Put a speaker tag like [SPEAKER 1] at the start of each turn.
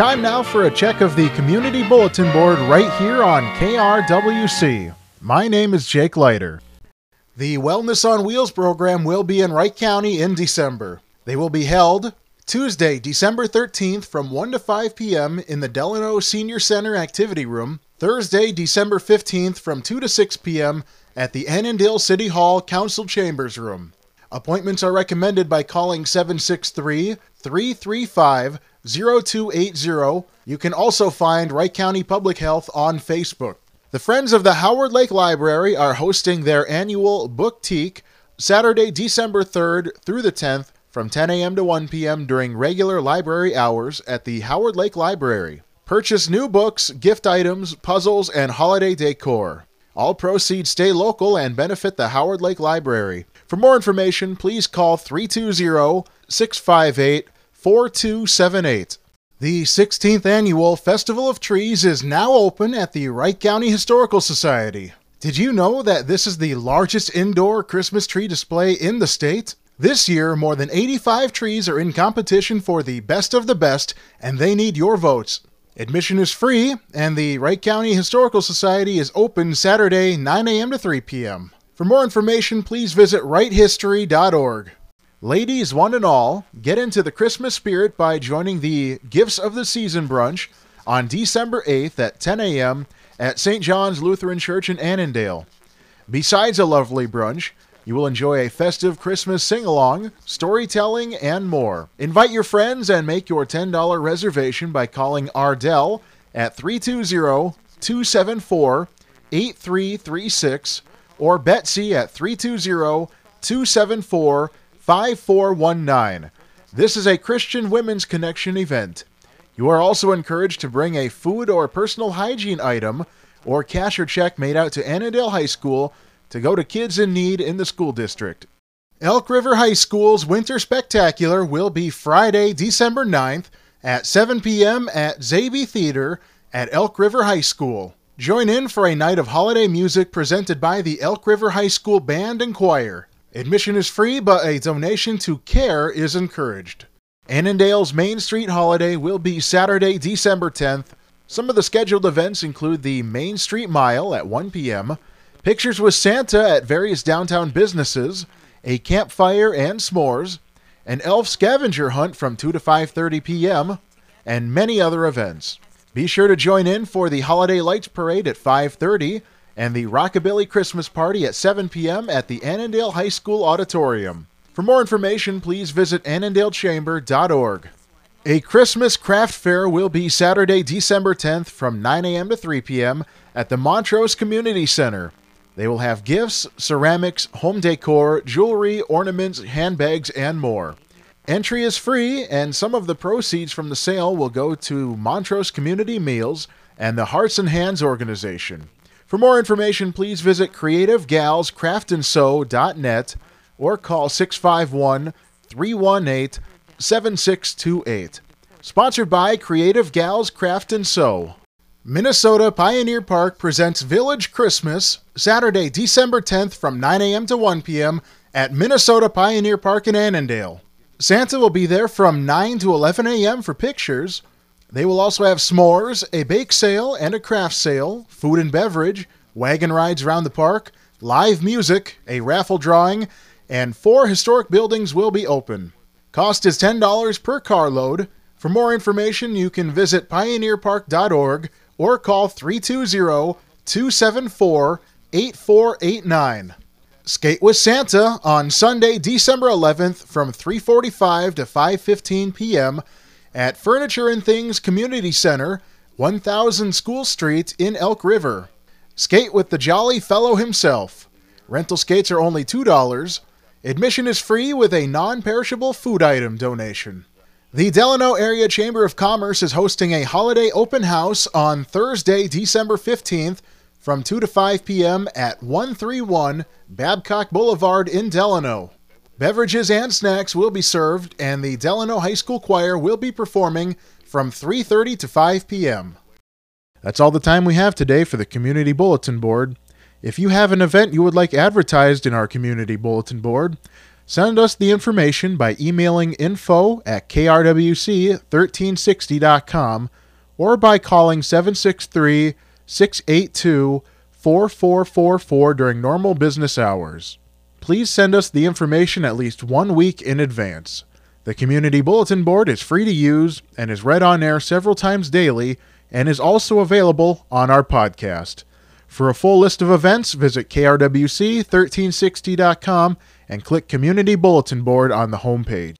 [SPEAKER 1] time now for a check of the Community Bulletin Board right here on KRWC. My name is Jake Leiter. The Wellness on Wheels program will be in Wright County in December. They will be held Tuesday, December 13th from 1 to 5 p.m. in the Delano Senior Center Activity Room, Thursday, December 15th from 2 to 6 p.m. at the Annandale City Hall Council Chambers Room. Appointments are recommended by calling 763 335 0280. You can also find Wright County Public Health on Facebook. The Friends of the Howard Lake Library are hosting their annual Book Teak Saturday, December 3rd through the 10th from 10 a.m. to 1 p.m. during regular library hours at the Howard Lake Library. Purchase new books, gift items, puzzles, and holiday decor. All proceeds stay local and benefit the Howard Lake Library. For more information, please call 320 658 4278. The 16th annual Festival of Trees is now open at the Wright County Historical Society. Did you know that this is the largest indoor Christmas tree display in the state? This year, more than 85 trees are in competition for the best of the best, and they need your votes. Admission is free, and the Wright County Historical Society is open Saturday, 9 a.m. to 3 p.m. For more information, please visit wrighthistory.org. Ladies, one and all, get into the Christmas spirit by joining the Gifts of the Season brunch on December 8th at 10 a.m. at St. John's Lutheran Church in Annandale. Besides a lovely brunch, you will enjoy a festive Christmas sing along, storytelling, and more. Invite your friends and make your $10 reservation by calling Ardell at 320 274 8336 or Betsy at 320 274 5419. This is a Christian Women's Connection event. You are also encouraged to bring a food or personal hygiene item or cash or check made out to Annandale High School to go to kids in need in the school district. Elk River High School's Winter Spectacular will be Friday, December 9th at 7 p.m. at Zaby Theater at Elk River High School. Join in for a night of holiday music presented by the Elk River High School Band and Choir. Admission is free, but a donation to CAER is encouraged. Annandale's Main Street Holiday will be Saturday, December 10th. Some of the scheduled events include the Main Street Mile at 1 p.m., Pictures with Santa at various downtown businesses, a campfire and s'mores, an elf scavenger hunt from 2 to 5:30 p.m., and many other events. Be sure to join in for the Holiday Lights Parade at 5:30 and the Rockabilly Christmas Party at 7 p.m. at the Annandale High School Auditorium. For more information, please visit annandalechamber.org. A Christmas craft fair will be Saturday, December 10th from 9 a.m. to 3 p.m. at the Montrose Community Center. They will have gifts, ceramics, home decor, jewelry, ornaments, handbags, and more. Entry is free, and some of the proceeds from the sale will go to Montrose Community Meals and the Hearts and Hands organization. For more information, please visit creativegalscraftandsew.net or call 651 318 7628. Sponsored by Creative Gals Craft and Sew. Minnesota Pioneer Park presents Village Christmas Saturday, December 10th from 9 a.m. to 1 p.m. at Minnesota Pioneer Park in Annandale. Santa will be there from 9 to 11 a.m. for pictures. They will also have s'mores, a bake sale, and a craft sale, food and beverage, wagon rides around the park, live music, a raffle drawing, and four historic buildings will be open. Cost is $10 per carload. For more information, you can visit pioneerpark.org or call 320 274 8489. Skate with Santa on Sunday, December 11th from 3:45 to 5:15 p.m. at Furniture and Things Community Center, 1000 School Street in Elk River. Skate with the jolly fellow himself. Rental skates are only $2. Admission is free with a non-perishable food item donation. The Delano Area Chamber of Commerce is hosting a holiday open house on Thursday, December 15th from 2 to 5 p.m. at 131 Babcock Boulevard in Delano. Beverages and snacks will be served and the Delano High School Choir will be performing from 3:30 to 5 p.m. That's all the time we have today for the Community Bulletin Board. If you have an event you would like advertised in our Community Bulletin Board, Send us the information by emailing info at krwc1360.com or by calling 763 682 4444 during normal business hours. Please send us the information at least one week in advance. The Community Bulletin Board is free to use and is read on air several times daily and is also available on our podcast. For a full list of events, visit krwc1360.com and click Community Bulletin Board on the homepage.